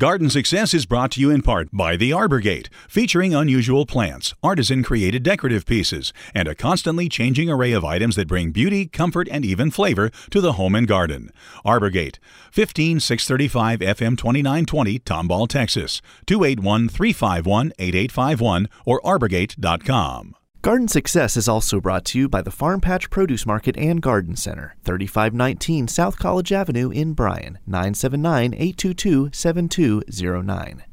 Garden Success is brought to you in part by The Arbor Gate, featuring unusual plants, artisan created decorative pieces, and a constantly changing array of items that bring beauty, comfort, and even flavor to the home and garden. Arbor Gate, 15635 FM 2920, Tomball, Texas, 281 351 8851 or arborgate.com. Garden Success is also brought to you by the Farm Patch Produce Market and Garden Center, 3519 South College Avenue in Bryan, 979 822 7209.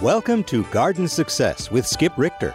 Welcome to Garden Success with Skip Richter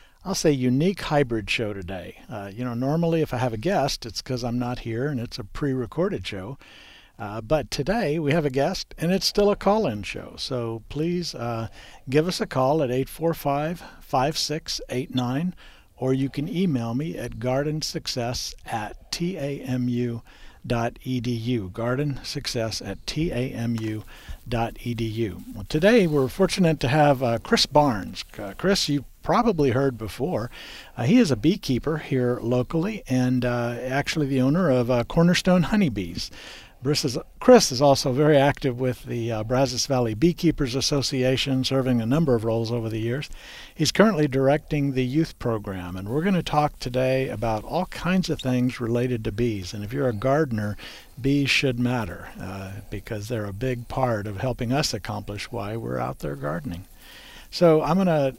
I'll say unique hybrid show today. Uh, you know, normally if I have a guest, it's because I'm not here and it's a pre recorded show. Uh, but today we have a guest and it's still a call in show. So please uh, give us a call at 845 5689 or you can email me at gardensuccess at tamu.edu. Garden success at tamu.edu. Well, today we're fortunate to have uh, Chris Barnes. Uh, Chris, you probably heard before. Uh, he is a beekeeper here locally and uh, actually the owner of uh, Cornerstone Honeybees. Chris is, Chris is also very active with the uh, Brazos Valley Beekeepers Association, serving a number of roles over the years. He's currently directing the youth program, and we're going to talk today about all kinds of things related to bees. And if you're a gardener, bees should matter uh, because they're a big part of helping us accomplish why we're out there gardening. So I'm going to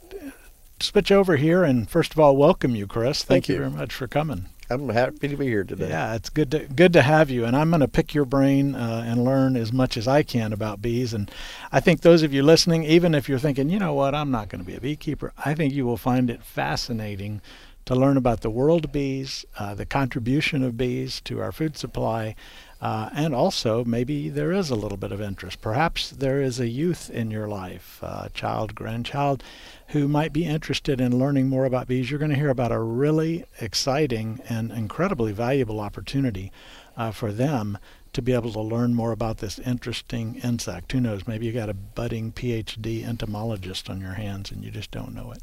switch over here and first of all welcome you, Chris. Thank, Thank you. you very much for coming. I'm happy to be here today. Yeah, it's good to good to have you, and I'm going to pick your brain uh, and learn as much as I can about bees. And I think those of you listening, even if you're thinking, you know what, I'm not going to be a beekeeper, I think you will find it fascinating to learn about the world bees, uh, the contribution of bees to our food supply, uh, and also maybe there is a little bit of interest. Perhaps there is a youth in your life, uh, child, grandchild, who might be interested in learning more about bees. You're going to hear about a really exciting and incredibly valuable opportunity uh, for them to be able to learn more about this interesting insect. Who knows? Maybe you got a budding PhD entomologist on your hands and you just don't know it.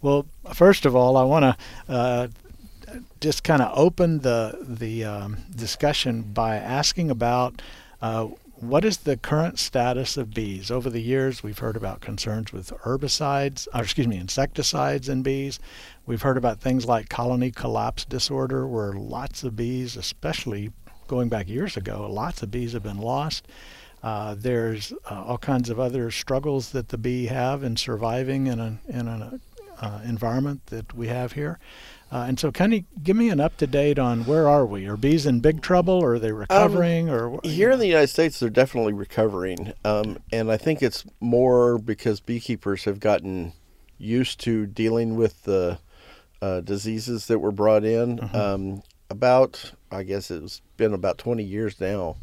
Well, first of all, I want to uh, just kind of open the the um, discussion by asking about uh, what is the current status of bees? Over the years, we've heard about concerns with herbicides, or excuse me, insecticides in bees. We've heard about things like colony collapse disorder, where lots of bees, especially going back years ago, lots of bees have been lost. Uh, there's uh, all kinds of other struggles that the bee have in surviving in an in an uh, environment that we have here. Uh, and so, kind of give me an up to date on where are we? Are bees in big trouble, or are they um, recovering? Um, or here in the United States, they're definitely recovering, um, and I think it's more because beekeepers have gotten used to dealing with the uh, diseases that were brought in. Uh-huh. Um, about, I guess it's been about 20 years now.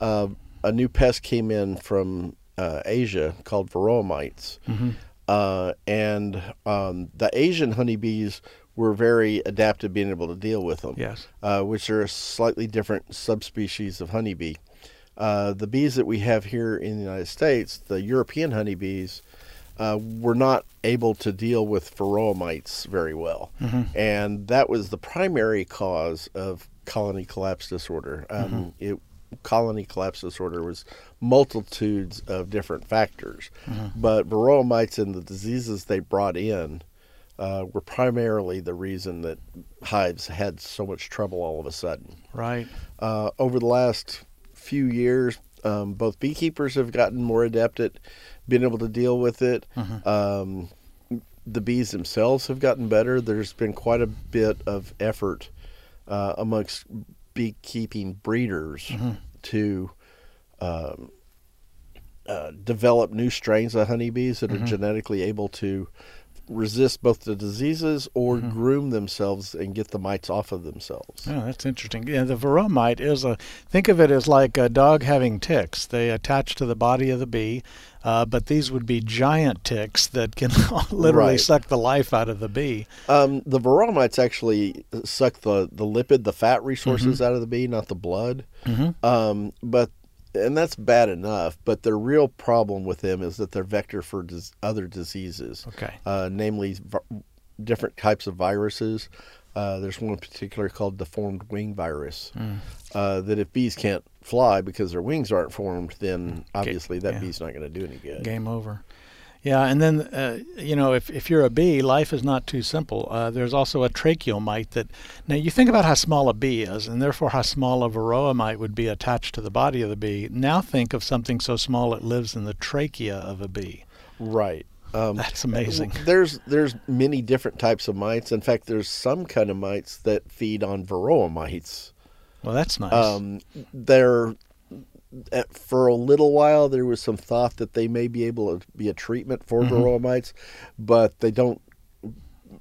Uh, a new pest came in from uh, Asia called varroa mites. Mm-hmm. Uh, and um, the Asian honeybees were very adapted being able to deal with them. Yes. Uh, which are a slightly different subspecies of honeybee. Uh, the bees that we have here in the United States, the European honeybees, uh, were not able to deal with varroa mites very well. Mm-hmm. And that was the primary cause of colony collapse disorder. Um, mm-hmm. It colony collapse disorder was multitudes of different factors, mm-hmm. but varroa mites and the diseases they brought in uh, were primarily the reason that hives had so much trouble all of a sudden. Right. Uh, over the last few years, um, both beekeepers have gotten more adept at being able to deal with it. Mm-hmm. Um, the bees themselves have gotten better. There's been quite a bit of effort uh, amongst beekeeping breeders mm-hmm. to um, uh, develop new strains of honeybees that mm-hmm. are genetically able to resist both the diseases or Mm-hmm. groom themselves and get the mites off of themselves. Oh, that's interesting. Yeah, the varroa mite is a think of it as like a dog having ticks. They attach to the body of the bee, uh, but these would be giant ticks that can literally Right. suck the life out of the bee. Um, the varroa mites actually suck the, the lipid, the fat resources Mm-hmm. out of the bee, not the blood. Um, but and that's bad enough. But the real problem with them is that they're vector for dis- other diseases. Okay. uh, namely v- different types of viruses. Uh, there's one in particular called deformed wing virus. Hmm. Uh, that if bees can't fly because their wings aren't formed, then obviously that yeah. bee's not going to do any good. Game over. Yeah, and then uh, you know if if you're a bee, life is not too simple. Uh, there's also a tracheal mite that. Now you think about how small a bee is, and therefore how small a varroa mite would be attached to the body of the bee. Now think of something so small it lives in the trachea of a bee. Right. Um, That's amazing. There's there's many different types of mites. In fact, there's some kind of mites that feed on varroa mites. Well, that's nice. Um, they're at, for a little while there was some thought that they may be able to be a treatment for Mm-hmm. varroa mites, but they don't.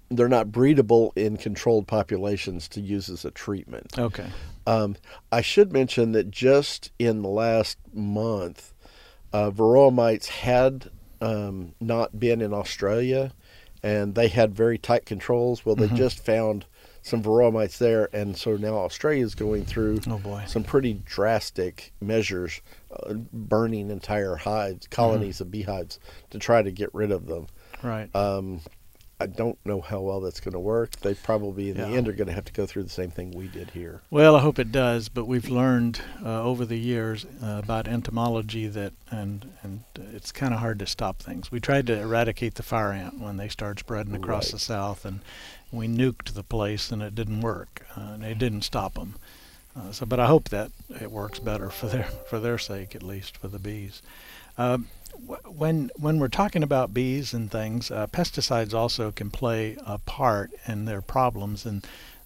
They're not breedable in controlled populations to use as a treatment. okay. Um, I should mention that just in the last month, uh, varroa mites had um, not been in Australia, and they had very tight controls. Well, they Mm-hmm. just found some varroa mites there, and so now Australia is going through Oh, boy. some pretty drastic measures, uh, burning entire hives, colonies of beehives, to try to get rid of them. Right. Um, I don't know how well that's going to work. They probably, in the end, are going to have to go through the same thing we did here. Well, I hope it does, but we've learned uh, over the years uh, about entomology that, and and it's kind of hard to stop things. We tried to eradicate the fire ant when they started spreading across Right. the south, and we nuked the place, and it didn't work, uh, and it didn't stop them. Uh, so, but I hope that it works better for their for their sake, at least for the bees. Um, when when we're talking about bees and things, uh, pesticides also can play a part in their problems, and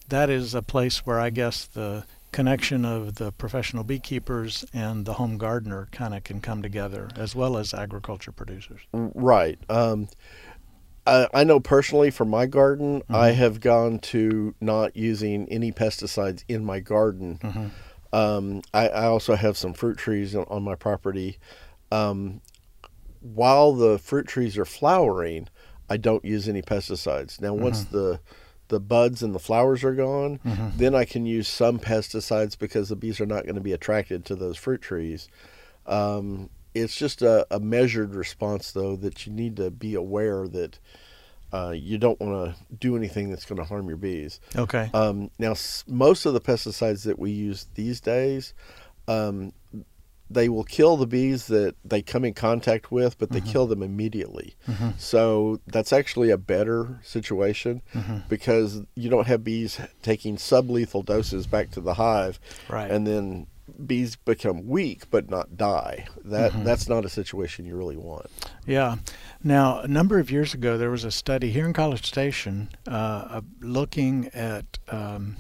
that is a place where I guess the connection of the professional beekeepers and the home gardener kind of can come together, as well as agriculture producers. Right. Um, I, I know personally for my garden, I have gone to not using any pesticides in my garden. Um, I, I also have some fruit trees on, on my property. Um, while the fruit trees are flowering, I don't use any pesticides. Now, once the the buds and the flowers are gone, then I can use some pesticides because the bees are not going to be attracted to those fruit trees. Um, it's just a, a measured response, though, that you need to be aware that uh, you don't want to do anything that's going to harm your bees. Okay. Um, now, s- most of the pesticides that we use these days, um, they will kill the bees that they come in contact with, but they kill them immediately. So that's actually a better situation because you don't have bees taking sublethal doses back to the hive, Right. and then bees become weak but not die. That that's not a situation you really want. Yeah. Now, a number of years ago, there was a study here in College Station uh, uh, looking at um,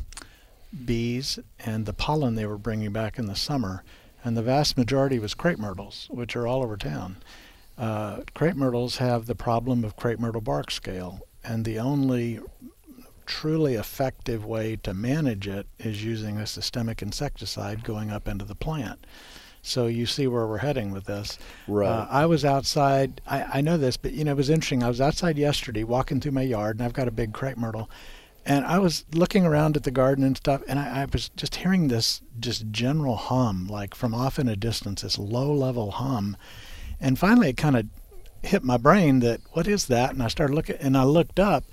bees and the pollen they were bringing back in the summer, and the vast majority was crepe myrtles, which are all over town. Uh, crepe myrtles have the problem of crepe myrtle bark scale, and the only truly effective way to manage it is using a systemic insecticide going up into the plant. So you see where we're heading with this. Right. Uh, I was outside. I, I know this, but you know it was interesting. I was outside yesterday, walking through my yard, and I've got a big crepe myrtle, and I was looking around at the garden and stuff, and I, I was just hearing this just general hum, like from off in a distance, this low-level hum, and finally it kind of hit my brain that what is that? And I started looking, and I looked up,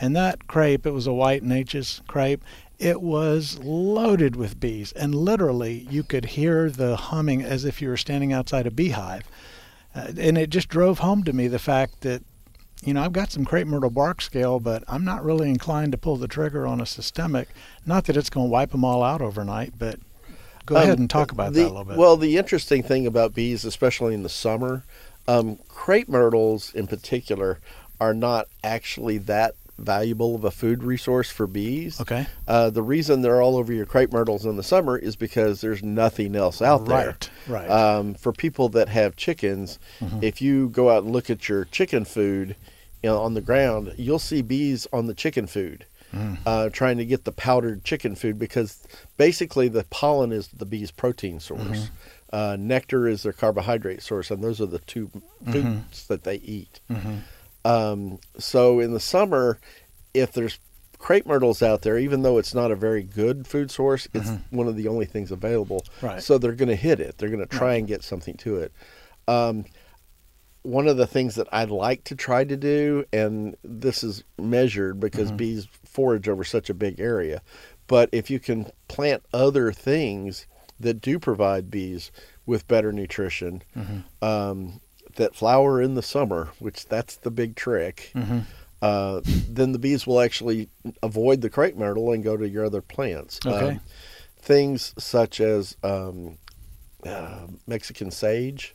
and that crepe, it was a white Natchez crepe. It was loaded with bees, and literally you could hear the humming as if you were standing outside a beehive. Uh, and it just drove home to me the fact that, you know, I've got some crepe myrtle bark scale, but I'm not really inclined to pull the trigger on a systemic. Not that it's going to wipe them all out overnight, but go ahead Um, and talk about the, that a little bit. Well, the interesting thing about bees, especially in the summer, um, crepe myrtles in particular are not actually that valuable of a food resource for bees. okay. Uh, the reason they're all over your crepe myrtles in the summer is because there's nothing else out there. Right, right. Um, for people that have chickens, Mm-hmm. if you go out and look at your chicken food you know, on the ground, you'll see bees on the chicken food. Uh, trying to get the powdered chicken food because basically the pollen is the bee's protein source. Uh, nectar is their carbohydrate source, and those are the 2 foods that they eat. Um, so in the summer, if there's crepe myrtles out there, even though it's not a very good food source, it's one of the only things available. Right. So they're going to hit it. They're going to try and get something to it. Um, one of the things that I'd like to try to do, and this is measured because bees forage over such a big area, but if you can plant other things that do provide bees with better nutrition, um, that flower in the summer, which that's the big trick, uh, then the bees will actually avoid the crepe myrtle and go to your other plants. Okay. Um, things such as um, uh, Mexican sage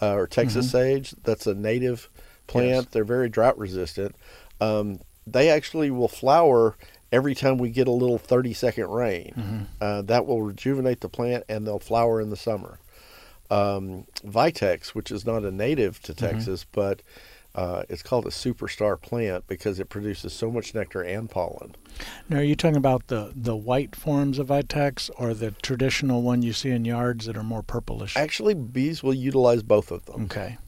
uh, or Texas sage, that's a native plant. Yes. They're very drought resistant. Um, they actually will flower every time we get a little 30 second rain. Uh, that will rejuvenate the plant and they'll flower in the summer. Um, Vitex, which is not a native to Texas, but uh, it's called a superstar plant because it produces so much nectar and pollen. Now, are you talking about the, the white forms of Vitex or the traditional one you see in yards that are more purplish? Actually, bees will utilize both of them. Okay.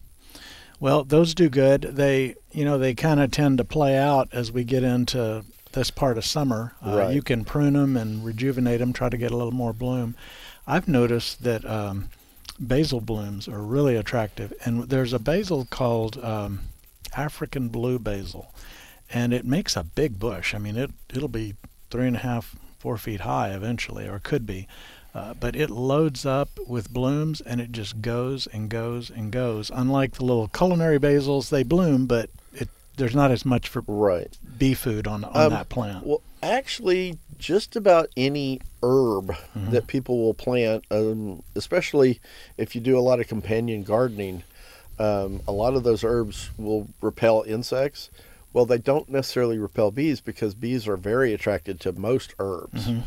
Well, those do good. They, you know, they kind of tend to play out as we get into this part of summer. Uh, Right. You can prune them and rejuvenate them, try to get a little more bloom. I've noticed that um, basil blooms are really attractive, and there's a basil called um, African blue basil, and it makes a big bush. I mean, it it'll be three and a half, four feet high eventually, or could be. Uh, but it loads up with blooms and it just goes and goes and goes. Unlike the little culinary basils, they bloom, but it there's not as much for Right. bee food on on Um, that plant. Well, actually, just about any herb Mm-hmm. that people will plant, um, especially if you do a lot of companion gardening, um, a lot of those herbs will repel insects. Well, they don't necessarily repel bees because bees are very attracted to most herbs. Mm-hmm.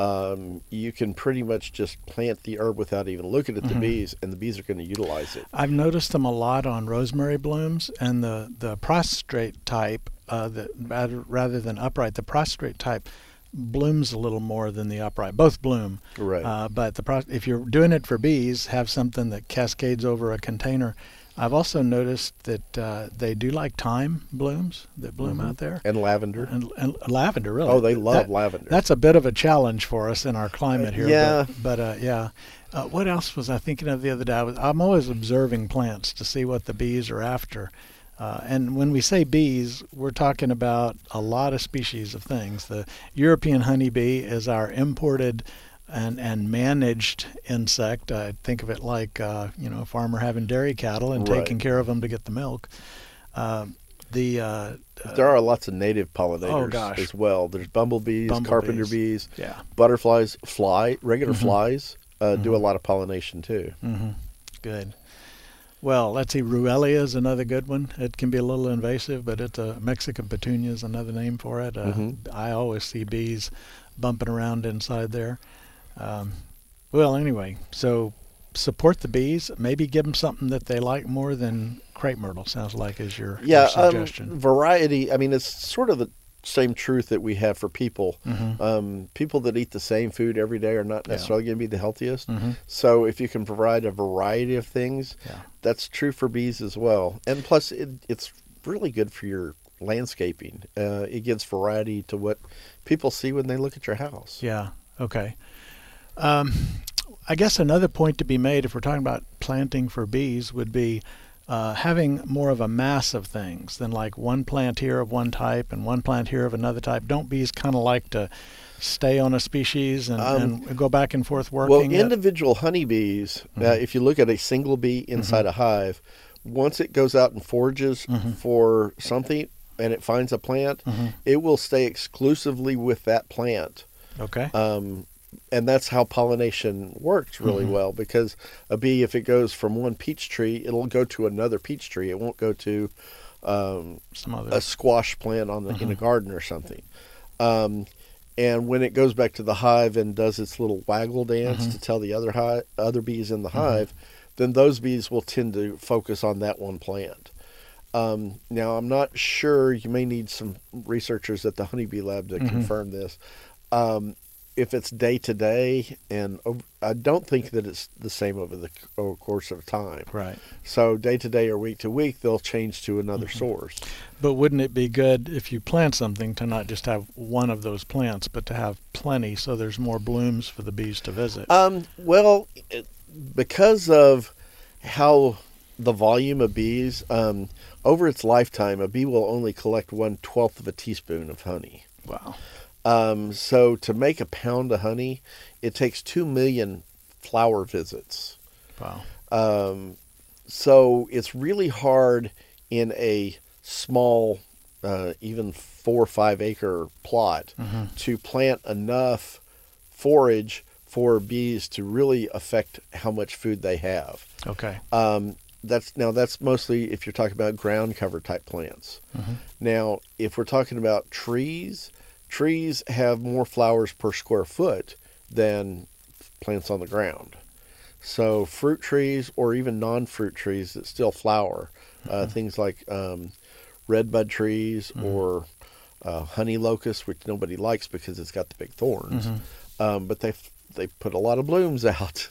Um, you can pretty much just plant the herb without even looking at the Mm-hmm. bees, and the bees are going to utilize it. I've noticed them a lot on rosemary blooms and the the prostrate type, uh, that rather, rather than upright, the prostrate type blooms a little more than the upright. Both bloom, Right. Uh, but the pros- if you're doing it for bees, have something that cascades over a container. I've also noticed that uh, they do like thyme blooms that bloom out there. and lavender. And, and lavender, really. Oh, they love That- lavender. That's a bit of a challenge for us in our climate here. yeah. But, but uh, yeah. Uh, what else was I thinking of the other day? I was, I'm always observing plants to see what the bees are after. Uh, and when we say bees, we're talking about a lot of species of things. The European honeybee is our imported and, and managed insect. I think of it like uh, you know a farmer having dairy cattle and Right. taking care of them to get the milk. Um the uh, There are lots of native pollinators Oh, as well. There's bumblebees, Bumblebees. carpenter bees, yeah, butterflies, fly, regular flies uh, do a lot of pollination too. Mm-hmm. Good. Well, let's see. Ruellia is another good one. It can be a little invasive, but it's a Mexican petunia is another name for it. Uh, Mhm. I always see bees bumping around inside there. Um, well, anyway, so support the bees. Maybe give them something that they like more than crepe myrtle. Sounds like is your, your Yeah, um, suggestion. variety. I mean, it's sort of the same truth that we have for people. Mhm. Um, people that eat the same food every day are not Yeah. necessarily going to be the healthiest. Mhm. So if you can provide a variety of things, Yeah. that's true for bees as well. And plus, it, it's really good for your landscaping. Uh, it gives variety to what people see when they look at your house. Yeah. Okay. Um, I guess another point to be made, if we're talking about planting for bees, would be uh, having more of a mass of things than like one plant here of one type and one plant here of another type. Don't bees kind of like to stay on a species and, Um, and go back and forth Well, working? it? individual honeybees, uh, Mm-hmm. if you look at a single bee inside a hive, once it goes out and forages Mm-hmm. for something and it finds a plant, it will stay exclusively with that plant. okay. Um, and that's how pollination works really Mm-hmm. well because a bee, if it goes from one peach tree, it'll go to another peach tree. It won't go to um, Some other. a squash plant on the, in a Mm-hmm. garden or something. Um, and when it goes back to the hive and does its little waggle dance Mm-hmm. to tell the other hive, other bees in the hive, then those bees will tend to focus on that one plant. Um, now, I'm not sure. You may need some researchers at the Honeybee Lab to confirm this. Um, if it's day to day, and I don't think that it's the same over the over course of time. Right. So day to day or week to week, they'll change to another source. But wouldn't it be good if you plant something to not just have one of those plants, but to have plenty so there's more blooms for the bees to visit? Um, well, because of how the volume of bees, um, over its lifetime, a bee will only collect one twelfth of a teaspoon of honey. wow. Um, so to make a pound of honey, it takes two million flower visits. Wow. Um, so it's really hard in a small, uh, even four or five acre plot to plant enough forage for bees to really affect how much food they have. Okay. Um, that's now that's mostly if you're talking about ground cover type plants. Now, if we're talking about trees, trees have more flowers per square foot than plants on the ground. So fruit trees or even non-fruit trees that still flower, uh, things like um, redbud trees or uh, honey locust, which nobody likes because it's got the big thorns, um, but they they put a lot of blooms out.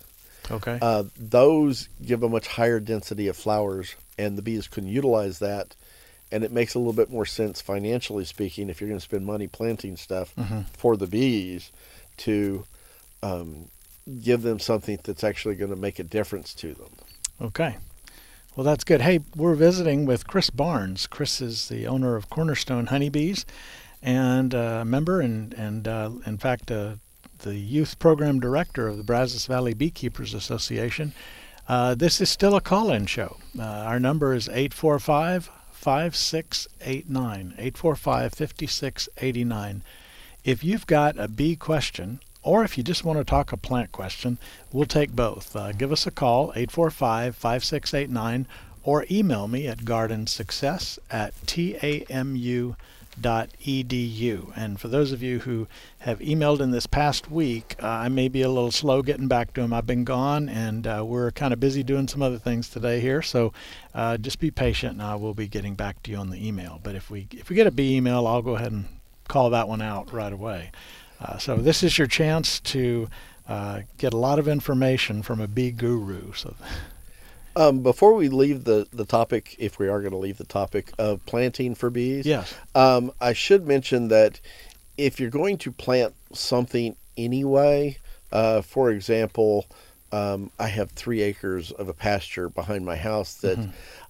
Okay. Uh, those give a much higher density of flowers, and the bees can utilize that. And it makes a little bit more sense financially speaking if you're going to spend money planting stuff for the bees to um, give them something that's actually going to make a difference to them. Okay. Well, that's good. Hey, we're visiting with Chris Barnes. Chris is the owner of Cornerstone Honeybees and a member, and, and uh, in fact, uh, the youth program director of the Brazos Valley Beekeepers Association. Uh, this is still a call in show. Uh, our number is 845 5689. 845 5689. If you've got a bee question, or if you just want to talk a plant question, we'll take both. Uh, give us a call, 845 5689, or email me at gardensuccess at tamu.edu. And for those of you who have emailed in this past week, uh, I may be a little slow getting back to them. I've been gone, and uh, we're kind of busy doing some other things today here. So uh, just be patient, and I will be getting back to you on the email. But if we if we get a B email, I'll go ahead and call that one out right away. Uh, so this is your chance to uh, get a lot of information from a bee guru. So Um, before we leave the, the topic, if we are going to leave the topic of planting for bees, yes, Um, I should mention that if you're going to plant something anyway, uh, for example, um, I have three acres of a pasture behind my house that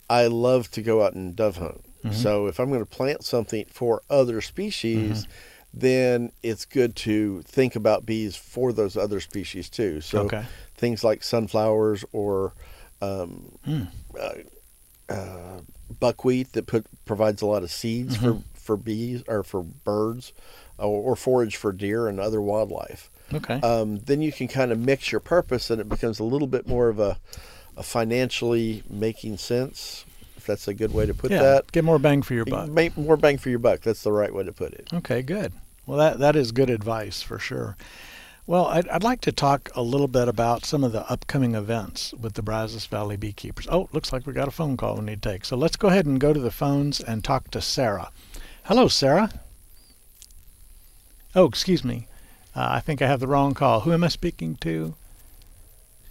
I love to go out and dove hunt. So if I'm going to plant something for other species, then it's good to think about bees for those other species too. So Okay. things like sunflowers or um, uh, uh, buckwheat that put provides a lot of seeds for for bees or for birds or, or forage for deer and other wildlife. okay, Um, then you can kind of mix your purpose and it becomes a little bit more of a, a financially making sense. If that's a good way to put yeah, that. get more bang for your buck. Make more bang for your buck. That's the right way to put it. Okay, good. Well, that that is good advice for sure. Well, I'd, I'd like to talk a little bit about some of the upcoming events with the Brazos Valley Beekeepers. Oh, looks like we got a phone call we need to take. So let's go ahead and go to the phones and talk to Sarah. Hello, Sarah. Oh, excuse me. Uh, I think I have the wrong call. Who am I speaking to?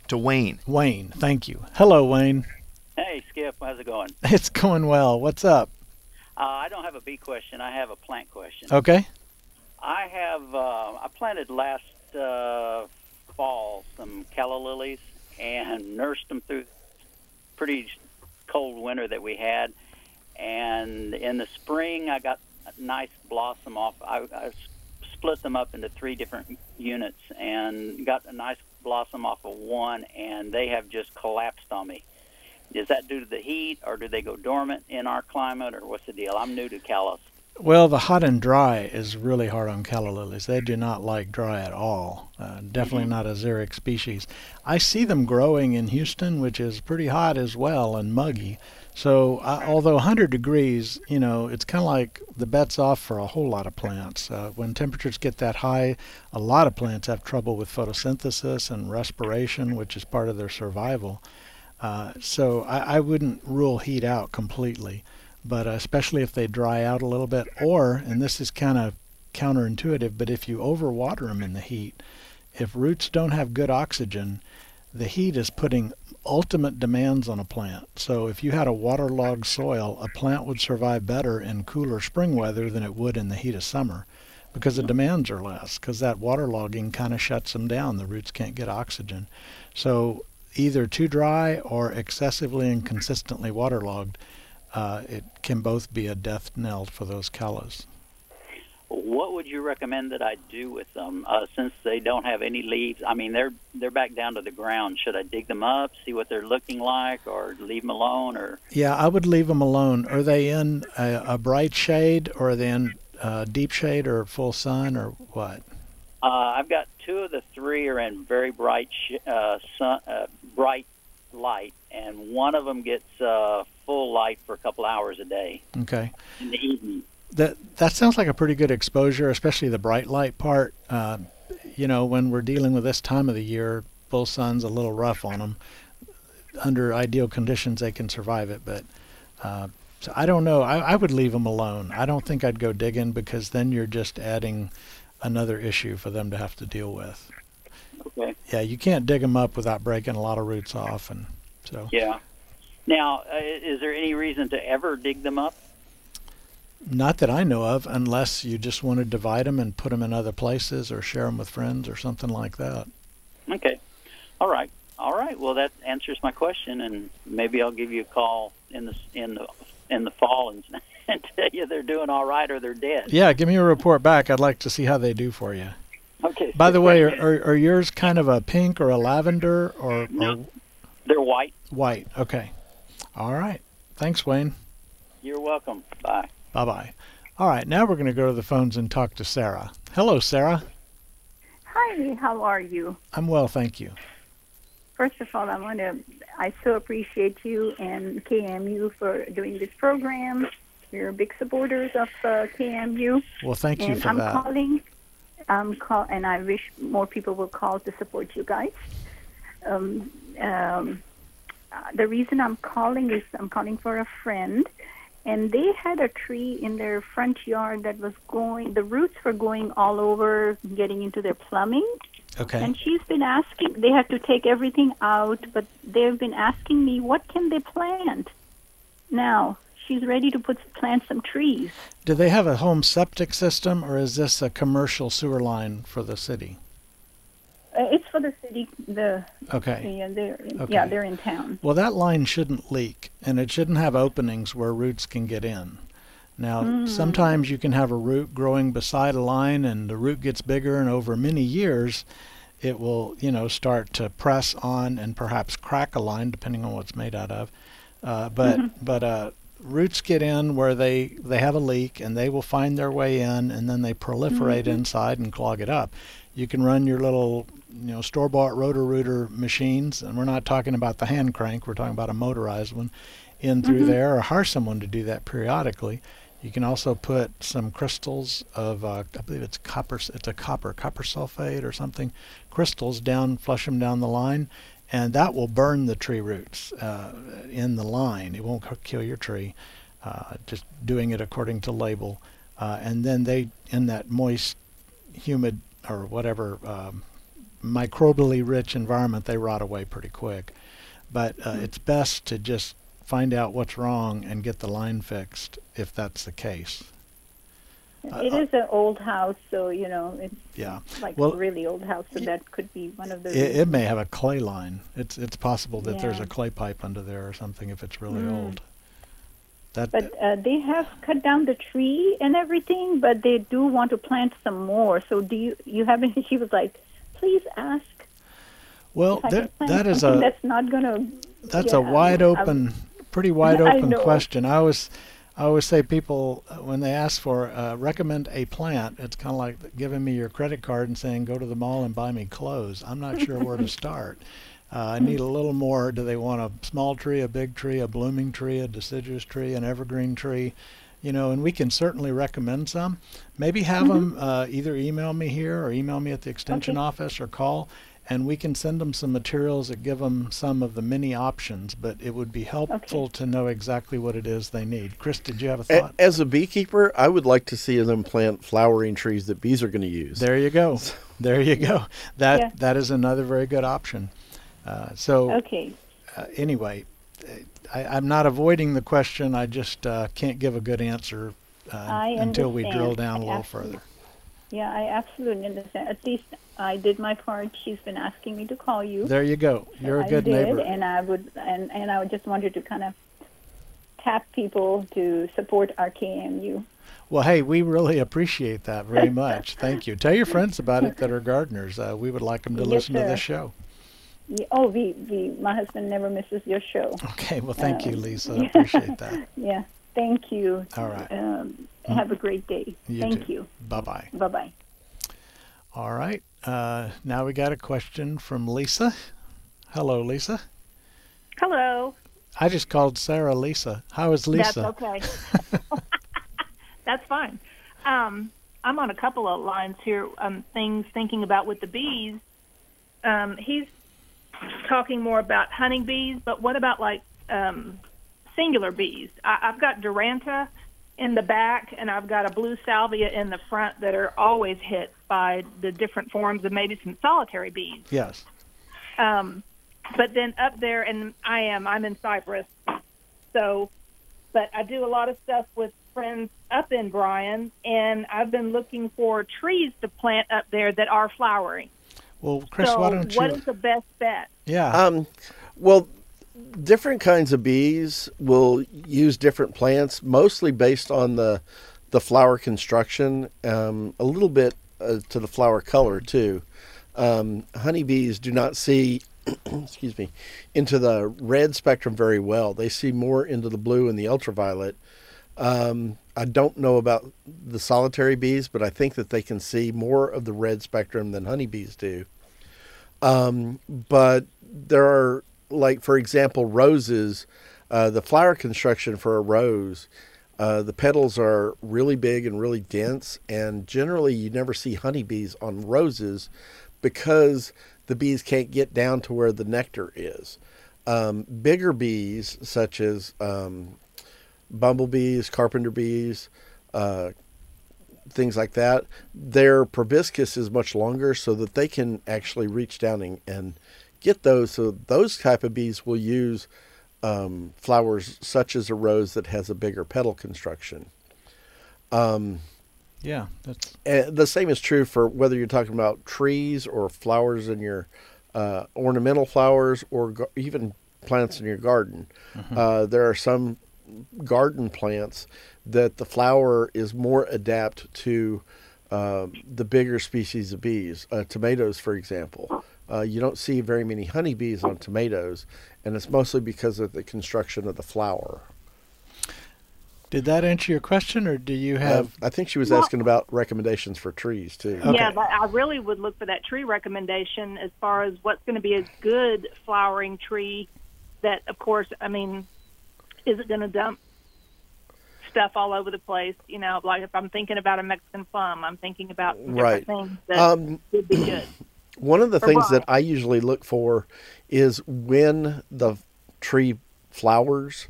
To Wayne. Wayne. Thank you. Hello, Wayne. Hey, Skip, how's it going? It's going well. What's up? Uh, I don't have a bee question. I have a plant question. Okay. I have uh, I planted last uh, fall some calla lilies and nursed them through pretty cold winter that we had. And in the spring, I got a nice blossom off. I, I split them up into three different units and got a nice blossom off of one, and they have just collapsed on me. Is that due to the heat, or do they go dormant in our climate, or what's the deal? I'm new to callas. Well, the hot and dry is really hard on calla lilies. They do not like dry at all. Uh, definitely not a xeric species. I see them growing in Houston, which is pretty hot as well and muggy. So, uh, although 100 degrees, you know, it's kind of like the bet's off for a whole lot of plants. Uh, when temperatures get that high, a lot of plants have trouble with photosynthesis and respiration, which is part of their survival. Uh, so I, I wouldn't rule heat out completely. But uh, especially if they dry out a little bit, or and this is kind of counterintuitive, but if you overwater them in the heat, if roots don't have good oxygen, the heat is putting ultimate demands on a plant. So if you had a waterlogged soil, a plant would survive better in cooler spring weather than it would in the heat of summer because the demands are less because that waterlogging kind of shuts them down. The roots can't get oxygen. So either too dry or excessively and consistently waterlogged, uh, it can both be a death knell for those callas. What would you recommend that I do with them uh, since they don't have any leaves? I mean, they're they're back down to the ground. Should I dig them up, see what they're looking like, or leave them alone? Or yeah, I would leave them alone. Are they in a, a bright shade, or are they in uh, deep shade, or full sun, or what? Uh, I've got two of the three are in very bright sh- uh, sun, uh, bright light, and one of them gets uh, full light for a couple hours a day. Okay. In the evening that that sounds like a pretty good exposure, especially the bright light part. Uh, you know, when we're dealing with this time of the year, full sun's a little rough on them. Under ideal conditions, they can survive it, but uh, so I don't know. I, I would leave them alone. I don't think I'd go digging because then you're just adding another issue for them to have to deal with. Okay. Yeah, you can't dig them up without breaking a lot of roots off, and so. Yeah. Now, uh, is there any reason to ever dig them up? Not that I know of, unless you just want to divide them and put them in other places or share them with friends or something like that. Okay. All right. All right. Well, that answers my question, and maybe I'll give you a call in the in the in the fall and, and tell you they're doing all right or they're dead. Yeah, give me a report back. I'd like to see how they do for you. Okay. By the way, are, are, are yours kind of a pink or a lavender or, no, or they're white. White. Okay. All right. Thanks, Wayne. You're welcome. Bye. Bye bye. All right, now we're going to go to the phones and talk to Sarah. Hello, Sarah. Hi, how are you? I'm well, thank you. First of all, I want to, I so appreciate you and KAMU for doing this program. We're big supporters of uh, KAMU. Well, thank you and for I'm that. calling, I'm call, and I wish more people will call to support you guys. Um, um, the reason I'm calling is I'm calling for a friend and they had a tree in their front yard that was going the roots were going all over getting into their plumbing. Okay. And she's been asking they had to take everything out but they've been asking me what can they plant? Now she's ready to put plant some trees. Do they have a home septic system or is this a commercial sewer line for the city? uh, it's for the city. The okay. Yeah, they're okay. yeah they're in town. Well, that line shouldn't leak, and it shouldn't have openings where roots can get in. Now, mm. sometimes you can have a root growing beside a line, and the root gets bigger, and over many years, it will you know start to press on and perhaps crack a line, depending on what it's made out of. Uh, but mm-hmm. but uh, roots get in where they they have a leak, and they will find their way in, and then they proliferate mm-hmm. inside and clog it up. You can run your little you know store-bought Roto-Rooter machines, and we're not talking about the hand crank. We're talking about a motorized one, in through mm-hmm. there, or hire someone to do that periodically. You can also put some crystals of, uh, I believe it's copper. It's a copper, copper sulfate or something. Crystals down, flush them down the line, and that will burn the tree roots uh, in the line. It won't kill your tree. Uh, just doing it according to label, uh, and then they in that moist, humid or whatever um, microbially rich environment, they rot away pretty quick. But uh, mm-hmm. it's best to just find out what's wrong and get the line fixed if that's the case. It uh, is an old house, so you know it's yeah, like well, a really old house. So that could be one of the. It, it, may have a clay line. It's it's possible that yeah. there's a clay pipe under there or something if it's really mm. old. That, but uh, they have cut down the tree and everything, but they do want to plant some more. So do you you have any? She was like, please ask. Well, that that is a that's not gonna. That's yeah, a wide open, I'm, pretty wide open I question. I always, I always say people uh, when they ask for uh, recommend a plant, it's kind of like giving me your credit card and saying go to the mall and buy me clothes. I'm not sure where to start. Uh, I need a little more. Do they want a small tree, a big tree, a blooming tree, a deciduous tree, an evergreen tree? You know, and we can certainly recommend some. Maybe have mm-hmm. them uh, either email me here or email me at the extension okay. office or call, and we can send them some materials that give them some of the many options. But it would be helpful to know exactly what it is they need. Chris, did you have a A- thought? As a beekeeper, I would like to see them plant flowering trees that bees are going to use. There you go. There you go. That Yeah. that is another very good option. Uh, so Okay. uh, anyway, I, I'm not avoiding the question. I just uh, can't give a good answer uh, until we drill down a little further. Yeah, I absolutely understand. At least I did my part. She's been asking me to call you. There you go. You're a I good did, neighbor. and I would, and and I just wanted to kind of tap people to support our KAMU. Well, hey, we really appreciate that very much. Thank you. Tell your friends about it that are gardeners. Uh, we would like them to Yes, listen to this show. Yeah, Oh, we, we, my husband never misses your show. Okay. Well, thank you, Um, Lisa. I appreciate that. Yeah, thank you. All right. Um, have a great day. You thank too. you. Bye bye. Bye bye. All right. Uh, now we got a question from Lisa. Hello, Lisa. Hello. I just called Sarah Lisa. How is Lisa? That's okay. That's fine. Um, I'm on a couple of lines here. Um, things thinking about with the bees. Um, he's talking more about honeybees, but what about like um, singular bees? I, I've got Duranta in the back, and I've got a blue salvia in the front that are always hit by the different forms of maybe some solitary bees. Yes. Um, but then up there, and I am, I'm in Cypress. So, but I do a lot of stuff with friends up in Bryan, and I've been looking for trees to plant up there that are flowering. Well, Chris, so, why don't you? what is the best bet? yeah. Um, well, different kinds of bees will use different plants, mostly based on the the flower construction, um, a little bit uh, to the flower color too. Um, honeybees do not see, excuse me, into the red spectrum very well. They see more into the blue and the ultraviolet. Um, I don't know about the solitary bees, but I think that they can see more of the red spectrum than honeybees do. Um, but there are, like, for example, roses. Uh, the flower construction for a rose, uh, the petals are really big and really dense, and generally you never see honeybees on roses because the bees can't get down to where the nectar is. Um, bigger bees, such as um, bumblebees, carpenter bees, uh, things like that, their proboscis is much longer so that they can actually reach down and, and get those. So those type of bees will use um, flowers such as a rose that has a bigger petal construction. yeah. That's And the same is true for whether you're talking about trees or flowers in your uh, ornamental flowers or even plants in your garden. Uh, there are some garden plants that the flower is more adapt to uh, the bigger species of bees. Uh, tomatoes, for example. Uh, you don't see very many honeybees on tomatoes, and it's mostly because of the construction of the flower. Did that answer your question, or do you Uh, have? I think she was asking about recommendations for trees too. Okay. Yeah, but I really would look for that tree recommendation as far as what's going to be a good flowering tree. That, of course, I mean, is it going to dump stuff all over the place? You know, like if I'm thinking about a Mexican plum, I'm thinking about Right. things that Um, would be good. One of the things what? that I usually look for is when the tree flowers,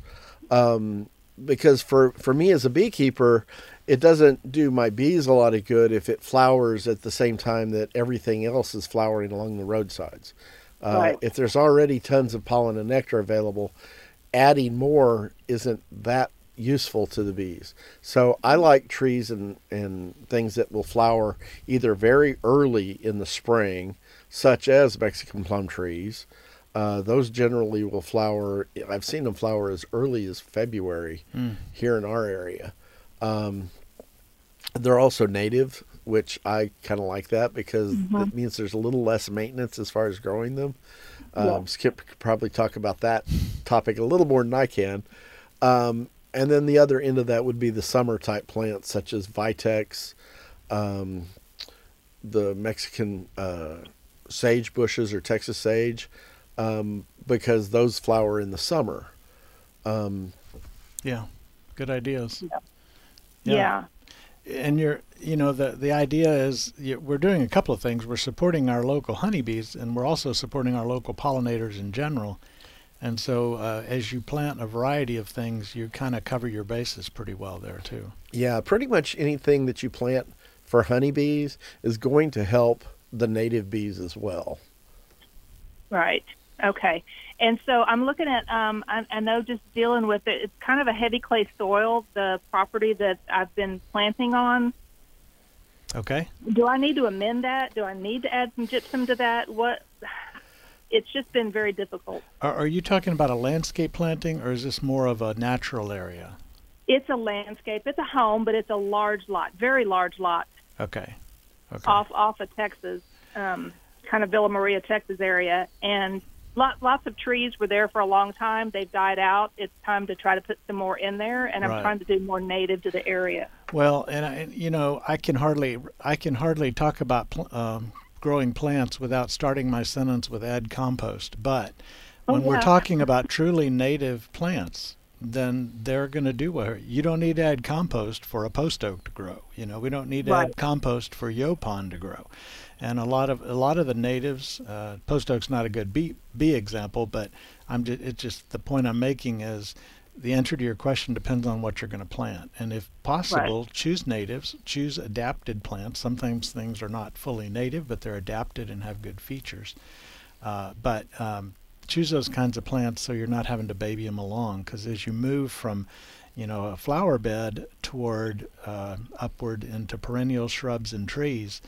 um, because for for me as a beekeeper, it doesn't do my bees a lot of good if it flowers at the same time that everything else is flowering along the roadsides. Uh, Right. If there's already tons of pollen and nectar available, adding more isn't that useful to the bees. So I like trees and, and things that will flower either very early in the spring, such as Mexican plum trees. Uh, those generally will flower. I've seen them flower as early as February here in our area. Um, they're also native, which I kind of like that because it means there's a little less maintenance as far as growing them. Um, Skip could probably talk about that topic a little more than I can. Um, and then the other end of that would be the summer type plants such as Vitex, um, the Mexican uh, sage bushes or Texas sage, um, because those flower in the summer. Um, Yeah. Good ideas. Yeah. And you're you know the the idea is you, we're doing a couple of things. We're supporting our local honeybees, and we're also supporting our local pollinators in general. And so, uh, as you plant a variety of things, you kind of cover your bases pretty well there too. Yeah, pretty much anything that you plant for honeybees is going to help the native bees as well. Right. Okay. And so I'm looking at, um, I, I know just dealing with it, it's kind of a heavy clay soil, the property that I've been planting on. Okay. Do I need to amend that? Do I need to add some gypsum to that? What? It's just been very difficult. Are, are you talking about a landscape planting, or is this more of a natural area? It's a landscape. It's a home, but it's a large lot, very large lot. Okay. Okay. Off off of Texas, um, kind of Villa Maria, Texas area, and lot, lots of trees were there for a long time. They've died out. It's time to try to put some more in there, and I'm Right. trying to do more native to the area. Well, and I, you know, I can hardly I can hardly talk about pl- um, growing plants without starting my sentence with add compost. But Oh, when we're talking about truly native plants, then they're going to do what you don't need to add compost for a post oak to grow. You know, we don't need to Right. add compost for yaupon to grow. And a lot of a lot of the natives, uh, post oak's not a good bee bee example, but I'm just, it's just the point I'm making is the answer to your question depends on what you're going to plant, and if possible, choose natives, choose adapted plants. Sometimes things are not fully native, but they're adapted and have good features. Uh, but um, choose those kinds of plants so you're not having to baby them along, because as you move from you know, a flower bed toward uh, upward into perennial shrubs and trees,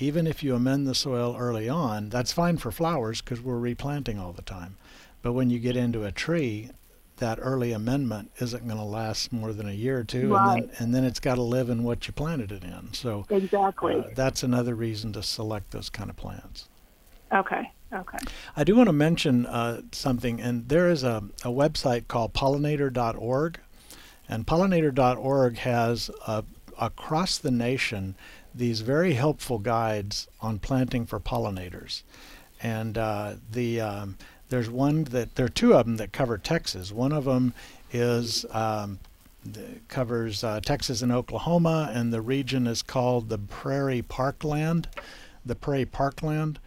even if you amend the soil early on, that's fine for flowers because we're replanting all the time. But when you get into a tree, that early amendment isn't going to last more than a year or two, and then and then it's got to live in what you planted it in. So Exactly. uh, that's another reason to select those kind of plants. okay. Okay. I do want to mention uh, something, and there is a, a website called pollinator.org, and pollinator.org has uh, across the nation these very helpful guides on planting for pollinators. And uh, the um, there's one that there are two of them that cover Texas. One of them is um, covers uh, Texas and Oklahoma, and the region is called the Prairie Parkland, the Prairie Parkland.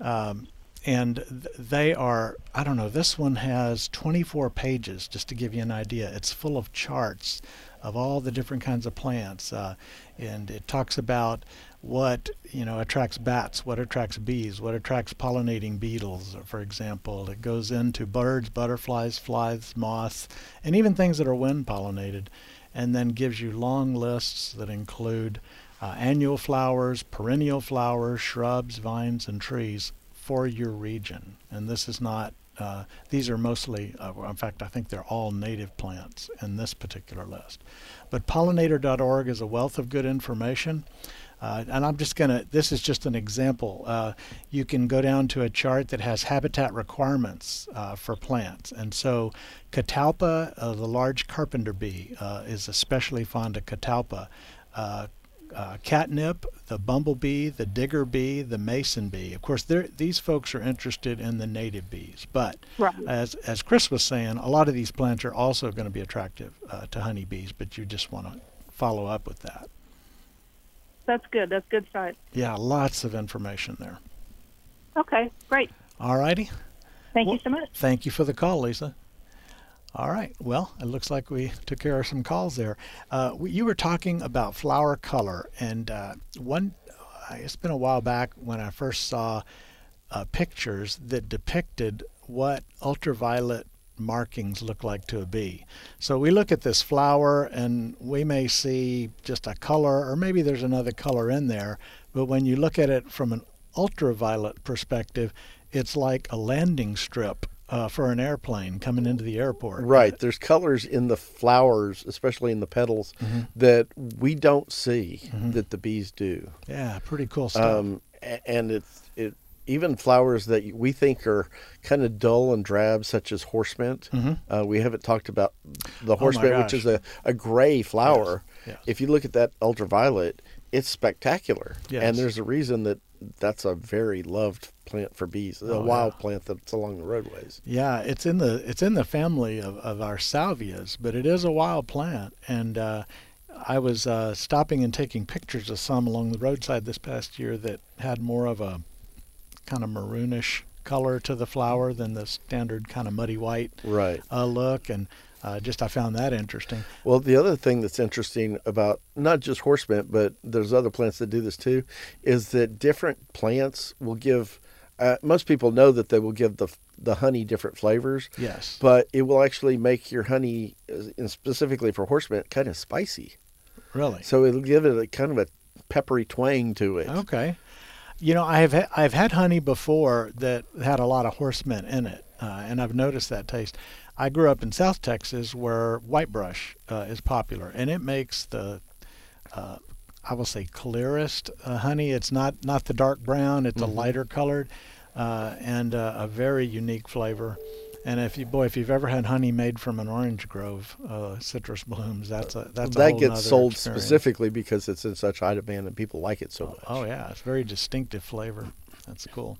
Um, and th- they are i don't know this one has 24 pages just to give you an idea it's full of charts of all the different kinds of plants uh, and it talks about what you know attracts bats what attracts bees what attracts pollinating beetles for example it goes into birds butterflies flies moths and even things that are wind pollinated and then gives you long lists that include uh, annual flowers perennial flowers shrubs vines and trees for your region. And this is not, uh, these are mostly, uh, in fact, I think they're all native plants in this particular list. But pollinator.org is a wealth of good information. Uh, and I'm just going to, this is just an example. Uh, you can go down to a chart that has habitat requirements uh, for plants. And so catalpa, uh, the large carpenter bee, uh, is especially fond of catalpa. Uh, catnip, the bumblebee, the digger bee, the mason bee. Of course, these folks are interested in the native bees, but Right. as as Chris was saying, a lot of these plants are also going to be attractive uh, to honeybees. But you just want to follow up with that. That's good. That's good site. Yeah, lots of information there. Okay. Great. All righty. Thank Well- you so much. Thank you for the call, Lisa. All right. Well, it looks like we took care of some calls there. Uh, you were talking about flower color, and uh, one. uh, It's been a while back when I first saw uh, pictures that depicted what ultraviolet markings look like to a bee. So we look at this flower, and we may see just a color, or maybe there's another color in there. But when you look at it from an ultraviolet perspective, it's like a landing strip uh, for an airplane coming into the airport. Right. There's colors in the flowers, especially in the petals, Mm-hmm. that we don't see that the bees do. Yeah, pretty cool stuff. Um, and it's it even flowers that we think are kind of dull and drab, such as horse mint. Uh, we haven't talked about the horse Mm-hmm. Oh which is a, a gray flower. yes. If you look at that ultraviolet, it's spectacular. Yes. And there's a reason that that's a very loved plant for bees. a Oh, wild yeah. plant that's along the roadways. Yeah, it's in the it's in the family of, of our salvias, but it is a wild plant, and uh, I was uh, stopping and taking pictures of some along the roadside this past year that had more of a kind of maroonish color to the flower than the standard kind of muddy white Right. uh, look, and uh, just I found that interesting. Well, the other thing that's interesting about not just horse mint, but there's other plants that do this too, is that different plants will give. Uh, most people know that they will give the the honey different flavors, Yes. but it will actually make your honey, uh, and specifically for horse mint, kind of spicy. Really. So it'll give it a kind of a peppery twang to it. Okay. You know, I have ha- I've had honey before that had a lot of horse mint in it, uh, and I've noticed that taste. I grew up in South Texas where whitebrush uh, is popular, and it makes the uh, I will say clearest uh, honey. It's not not the dark brown; it's a lighter colored, uh, and uh, a very unique flavor. And if you boy, if you've ever had honey made from an orange grove, uh, citrus blooms, that's a that's a that whole gets sold experience. specifically because it's in such high demand and people like it so much. Oh yeah, it's very distinctive flavor. That's cool.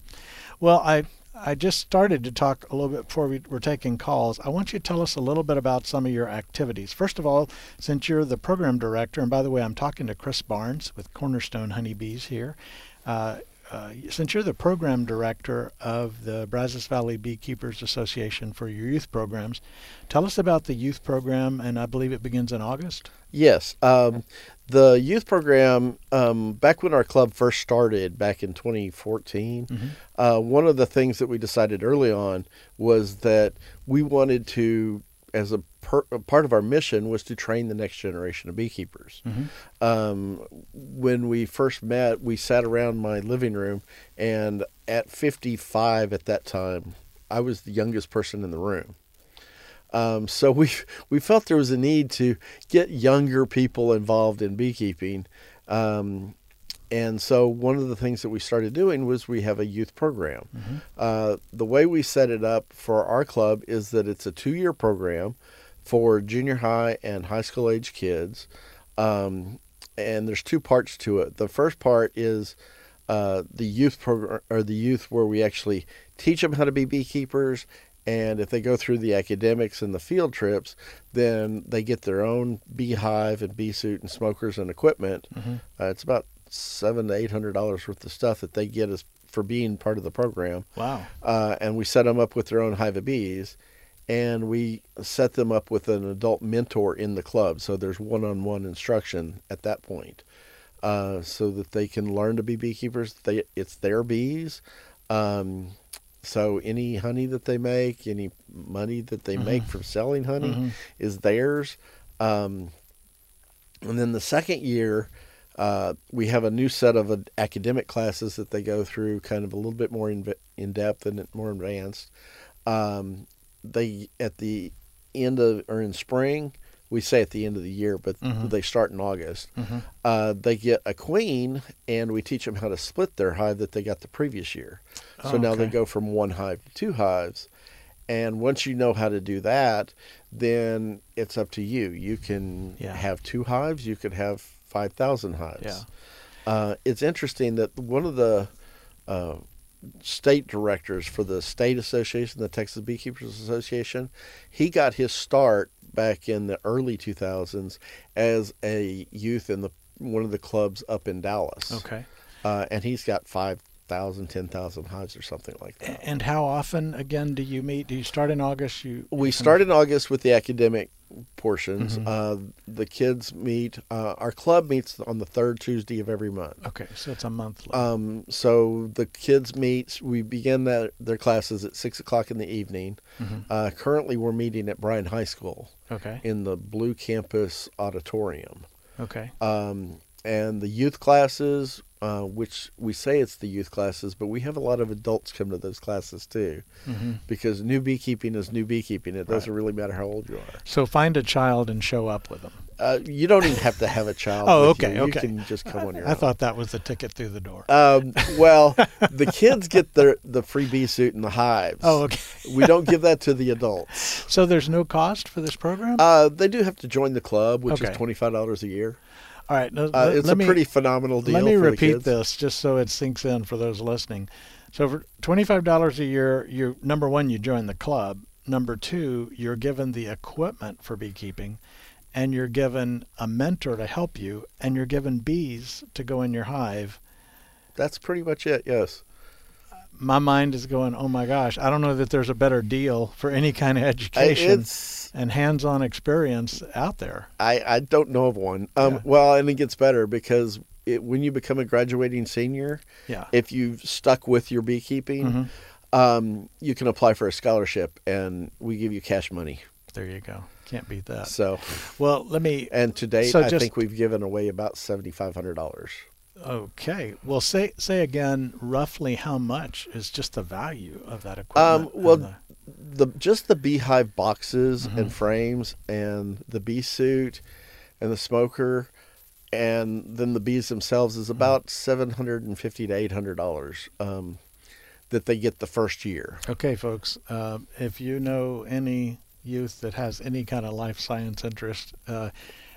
Well, I I just started to talk a little bit before we were taking calls. I want you to tell us a little bit about some of your activities. First of all, since you're the program director, and by the way, I'm talking to Chris Barnes with Cornerstone Honeybees here. Uh, uh, since you're the program director of the Brazos Valley Beekeepers Association for your youth programs, tell us about the youth program, and I believe it begins in August. Yes. Um, the youth program, um, back when our club first started back in 2014, uh, one of the things that we decided early on was that we wanted to, as a, per, a part of our mission, was to train the next generation of beekeepers. Um, when we first met, we sat around my living room, and at 55 at that time, I was the youngest person in the room. Um, so we we felt there was a need to get younger people involved in beekeeping, um, and so one of the things that we started doing was we have a youth program. Uh, the way we set it up for our club is that it's a two-year program for junior high and high school age kids, um, and there's two parts to it. The first part is uh, the youth program or the youth where we actually teach them how to be beekeepers and if they go through the academics and the field trips then they get their own beehive and bee suit and smokers and equipment. Uh, it's about seven to eight hundred dollars worth of stuff that they get as for being part of the program. Wow. uh, and we set them up with their own hive of bees and we set them up with an adult mentor in the club. So there's one-on-one instruction at that point uh, so that they can learn to be beekeepers. They, it's their bees. Um, so any honey that they make any money that they make from selling honey is theirs. Um, and then the second year uh, we have a new set of uh, academic classes that they go through, kind of a little bit more in, in depth and more advanced. Um, they at the end of or in spring, we say at the end of the year, but they start in August. Uh, they get a queen, and we teach them how to split their hive that they got the previous year. So Oh, now they go from one hive to two hives. And once you know how to do that, then it's up to you. You can Yeah. have two hives. You could have five thousand hives. Yeah. Uh, it's interesting that one of the uh, state directors for the state association, the Texas Beekeepers Association, he got his start back in the early 2000s as a youth in the one of the clubs up in Dallas. Okay. Uh, and he's got 5,000, 10,000 hives or something like that. And how often again do you meet? Do you start in August? You We start in August with the academic portions. Mm-hmm. Uh, the kids meet. Uh, our club meets on the third Tuesday of every month. Okay, so it's a monthly. Um, so the kids meet. We begin that, their classes at six o'clock in the evening. Uh, currently, we're meeting at Bryan High School okay. in the Blue Campus Auditorium. Okay. Um, and the youth classes, uh, which we say it's the youth classes, but we have a lot of adults come to those classes too, because new beekeeping is new beekeeping. It doesn't really matter how old you are. So find a child and show up with them. Uh, you don't even have to have a child. Oh, with you. okay, You can just come on your I own. thought that was the ticket through the door. Um, well, the kids get the the free bee suit and the hives. oh, okay. we don't give that to the adults. So there's no cost for this program? Uh, they do have to join the club, which Okay. is twenty five dollars a year. All right. Uh, it's a me- pretty phenomenal deal. Let me repeat this just so it sinks in for those listening. So for twenty-five dollars a year, you number one, you join the club. Number two, you're given the equipment for beekeeping, and you're given a mentor to help you, and you're given bees to go in your hive, That's pretty much it. Yes. My mind is going, oh my gosh, I don't know that there's a better deal for any kind of education it's and hands-on experience out there. I, I don't know of one. Um, Yeah. Well, and it gets better because it, when you become a graduating senior, Yeah. if you've stuck with your beekeeping, Mhm. um, you can apply for a scholarship, and we give you cash money. There you go. Can't beat that. So, Well, let me. and today, So I just- think we've given away about seventy five hundred dollars. Okay. Well, say say again roughly how much is just the value of that equipment. Um, well, the- the just the beehive boxes Mm-hmm. and frames and the bee suit and the smoker and then the bees themselves Mm-hmm. is about 750 to 800 dollars um, that they get the first year Okay, folks, uh, if you know any youth that has any kind of life science interest, uh,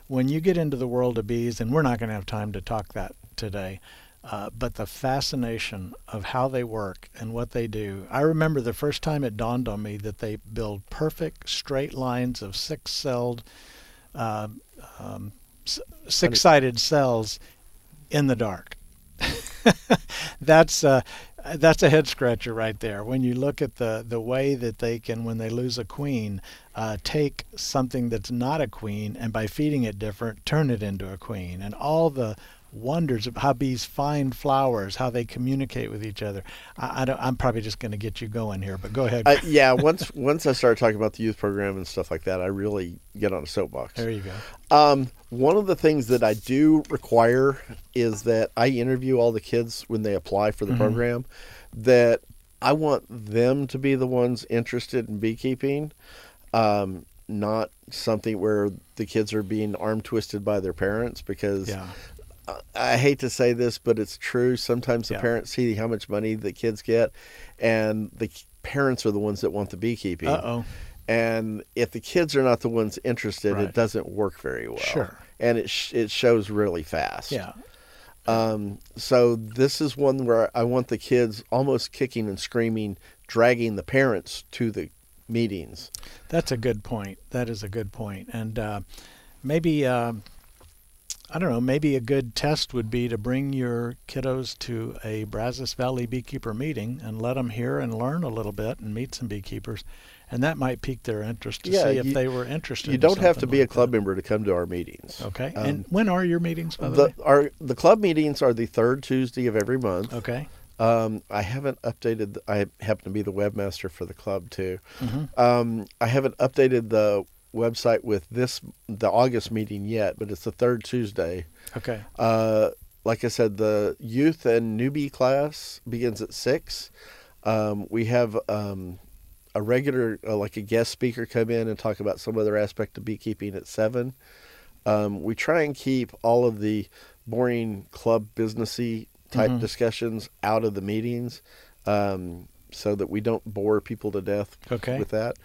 when you get into the world of bees, and we're not going to have time to talk that today, uh, but the fascination of how they work and what they do. I remember the first time it dawned on me that they build perfect straight lines of six celled, uh, um, six sided cells in the dark. that's uh, that's a head scratcher right there. When you look at the the way that they can, when they lose a queen, uh, take something that's not a queen and by feeding it different, turn it into a queen, and all the wonders of how bees find flowers, how they communicate with each other. I, I don't, I'm probably just going to get you going here, but go ahead. uh, yeah once once i started talking about the youth program and stuff like that i really get on a soapbox there you go. Um, one of the things that I do require is that I interview all the kids when they apply for the Mm-hmm. program. That I want them to be the ones interested in beekeeping, um, not something where the kids are being arm twisted by their parents. Because Yeah. I- hate to say this, but it's true. Sometimes the Yeah. parents see how much money the kids get, and the parents are the ones that want the beekeeping. Uh oh. And if the kids are not the ones interested, Right. it doesn't work very well. Sure. And it sh- it shows really fast. Yeah. Um, so this is one where I want the kids almost kicking and screaming, dragging the parents to the meetings. That's a good point. That is a good point. And uh, maybe, uh, I don't know, maybe a good test would be to bring your kiddos to a Brazos Valley beekeeper meeting and let them hear and learn a little bit and meet some beekeepers. And that might pique their interest to Yeah, see if you- they were interested. You don't have to be a club that. member to come to our meetings. Okay. Um, and when are your meetings, by the, the way? our the club meetings are the third Tuesday of every month. Okay. Um, I haven't updated. I happen to be the webmaster for the club too. Mhm. Um, I haven't updated the website with this the August meeting yet, but it's the third Tuesday. Okay. Uh, like I said, the youth and newbie class begins at six. Um, we have um, a regular, uh, like a guest speaker, come in and talk about some other aspect of beekeeping at seven. Um, we try and keep all of the boring club businessy type Mhm. discussions out of the meetings, um, so that we don't bore people to death Okay. with that.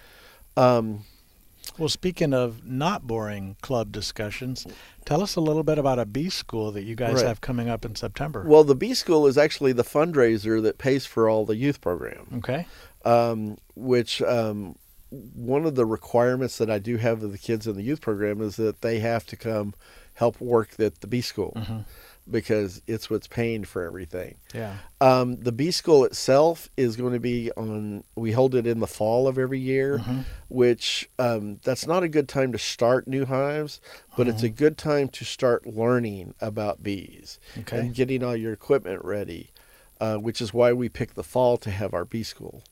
Well, speaking of not boring club discussions, tell us a little bit about a Bee school that you guys Right. have coming up in September. well, the Bee School is actually the fundraiser that pays for all the youth program. okay. um, which um, one of the requirements that I do have of the kids in the youth program is that they have to come help work at the Bee school Mhm. Because it's what's paying for everything. Yeah. Um, the Bee school itself is going to be on. We hold it in the fall of every year, Mhm. which um, that's not a good time to start new hives, but it's a Uh-huh. good time to start learning about bees Okay. and getting all your equipment ready. Uh, which is why we pick the fall to have our Bee school.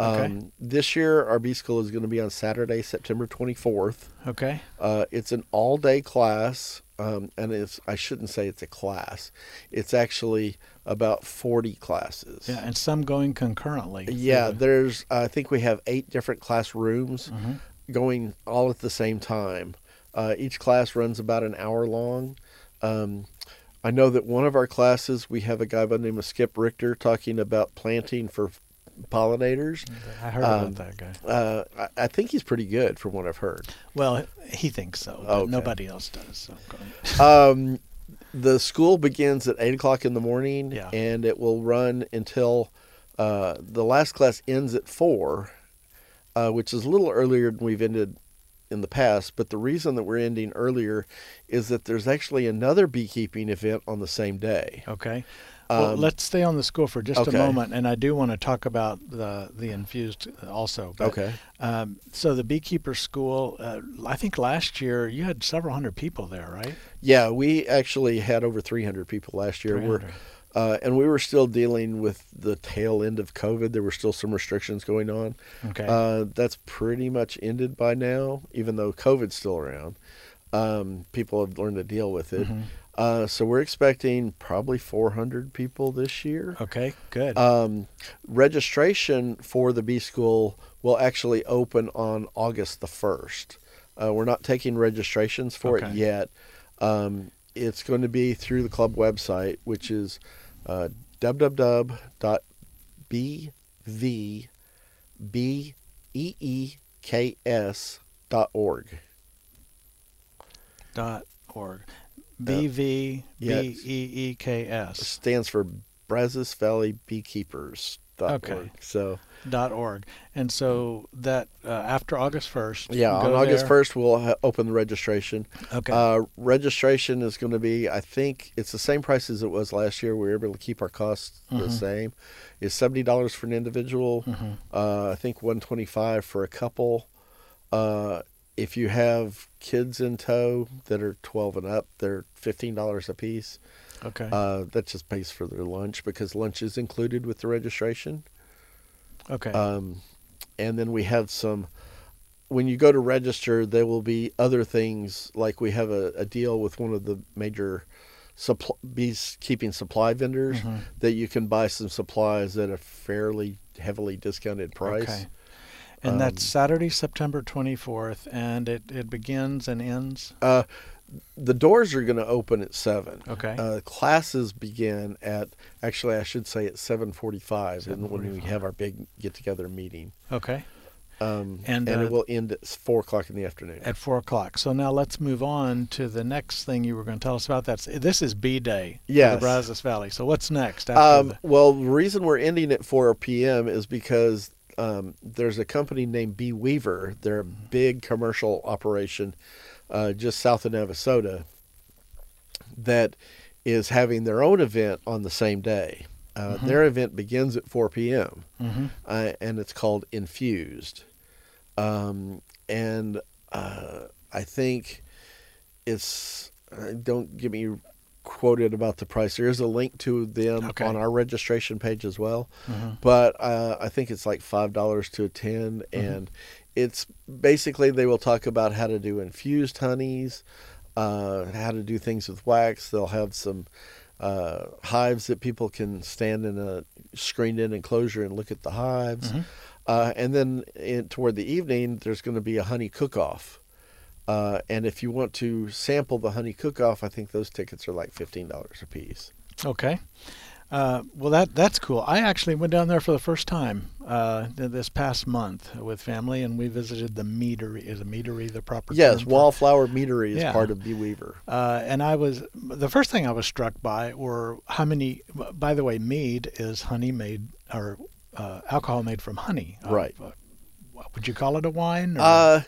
Okay. Um, This year, our Bee school is going to be on Saturday, September 24th. Okay. Uh, it's an all day class, um, and it's I shouldn't say it's a class. It's actually about 40 classes. Yeah, and some going concurrently. Yeah, there's I think we have eight different classrooms Mhm. going all at the same time. Uh, each class runs about an hour long. Um, I know that one of our classes we have a guy by the name of Skip Richter talking about planting for pollinators. I heard Um, about that guy. Uh, I, I think he's pretty good from what I've heard. Well, he thinks so, but Okay. nobody else does. So um, the school begins at eight o'clock in the morning, Yeah. and it will run until uh, the last class ends at four, uh, which is a little earlier than we've ended in the past, but the reason that we're ending earlier is that there's actually another beekeeping event on the same day. Okay. Well, Um, let's stay on the school for just okay. a moment, and I do want to talk about the the infused also. But, Okay. Um, so the beekeeper school, uh, I think last year you had several hundred people there, right? Yeah, we actually had over 300 people last year. We're, uh, and we were still dealing with the tail end of COVID. There were still some restrictions going on. Okay. Uh, that's pretty much ended by now, even though COVID's still around. Um, people have learned to deal with it. Mm-hmm. Uh, so we're expecting probably 400 people this year. okay. Good. Um, registration for the Bee School will actually open on August the 1st. Uh, we're not taking registrations for Okay. it yet. Um, it's going to be through the club website, which is uh, www.bvbeeks.org. dot org. B V B E E K S stands for Brazos Valley Beekeepers. Okay. So dot org. And so that uh, after August first. yeah, on August first we'll ha- open the registration. Okay. Uh, registration is going to be, I think, it's the same price as it was last year. We were able to keep our costs Mm-hmm. the same. It's seventy dollars for an individual. Mm-hmm. Uh, I think one twenty five for a couple. If you have kids in tow that are twelve and up, they're fifteen dollars a piece. okay. Uh, that just pays for their lunch because lunch is included with the registration. okay. Um, and then we have some. When you go to register, there will be other things like we have a, a deal with one of the major supply, beekeeping supply vendors Mm-hmm. that you can buy some supplies at a fairly heavily discounted price. Okay. And Um, that's Saturday, September 24th, and it, it begins and ends. Uh, the doors are going to open at seven. Okay. Uh, classes begin at actually I should say at seven forty-five, and when we have our big get-together meeting. Okay. Um, And, and uh, it will end at four o'clock in the afternoon. At 4 o'clock. So now let's move on to the next thing you were going to tell us about. That's This is B Day for Yes. the Brazos Valley. So what's next? After Um, the, well, the reason we're ending at 4 p.m. is because um, there's a company named Bee Weaver. They're a big commercial operation uh, just south of Navasota that is having their own event on the same day. Uh, Their event begins at 4 p.m. Mhm. uh, and it's called Infused. Um, and uh, I think it's uh, don't get me quoted about the price. There is a link to them Okay. on our registration page as well, Mhm. but uh, I think it's like five dollars to attend, Mm-hmm. and it's basically they will talk about how to do infused honeys, uh, how to do things with wax. They'll have some uh, hives that people can stand in a screened-in enclosure and look at the hives. Mm-hmm. Uh, and then in, toward the evening, there's going to be a honey cook-off. Uh, and if you want to sample the honey cook-off, I think those tickets are like fifteen dollars a piece. Okay. Uh, well, that that's cool. I actually went down there for the first time uh, this past month with family, and we visited the meadery. Is a meadery the proper Yes, Wallflower Meadery is Yeah. part of Bee Weaver. Uh, and I was the first thing I was struck by were how many. By the way, mead is honey made or uh, alcohol made from honey. Uh, Right. uh, would you call it a wine? Or?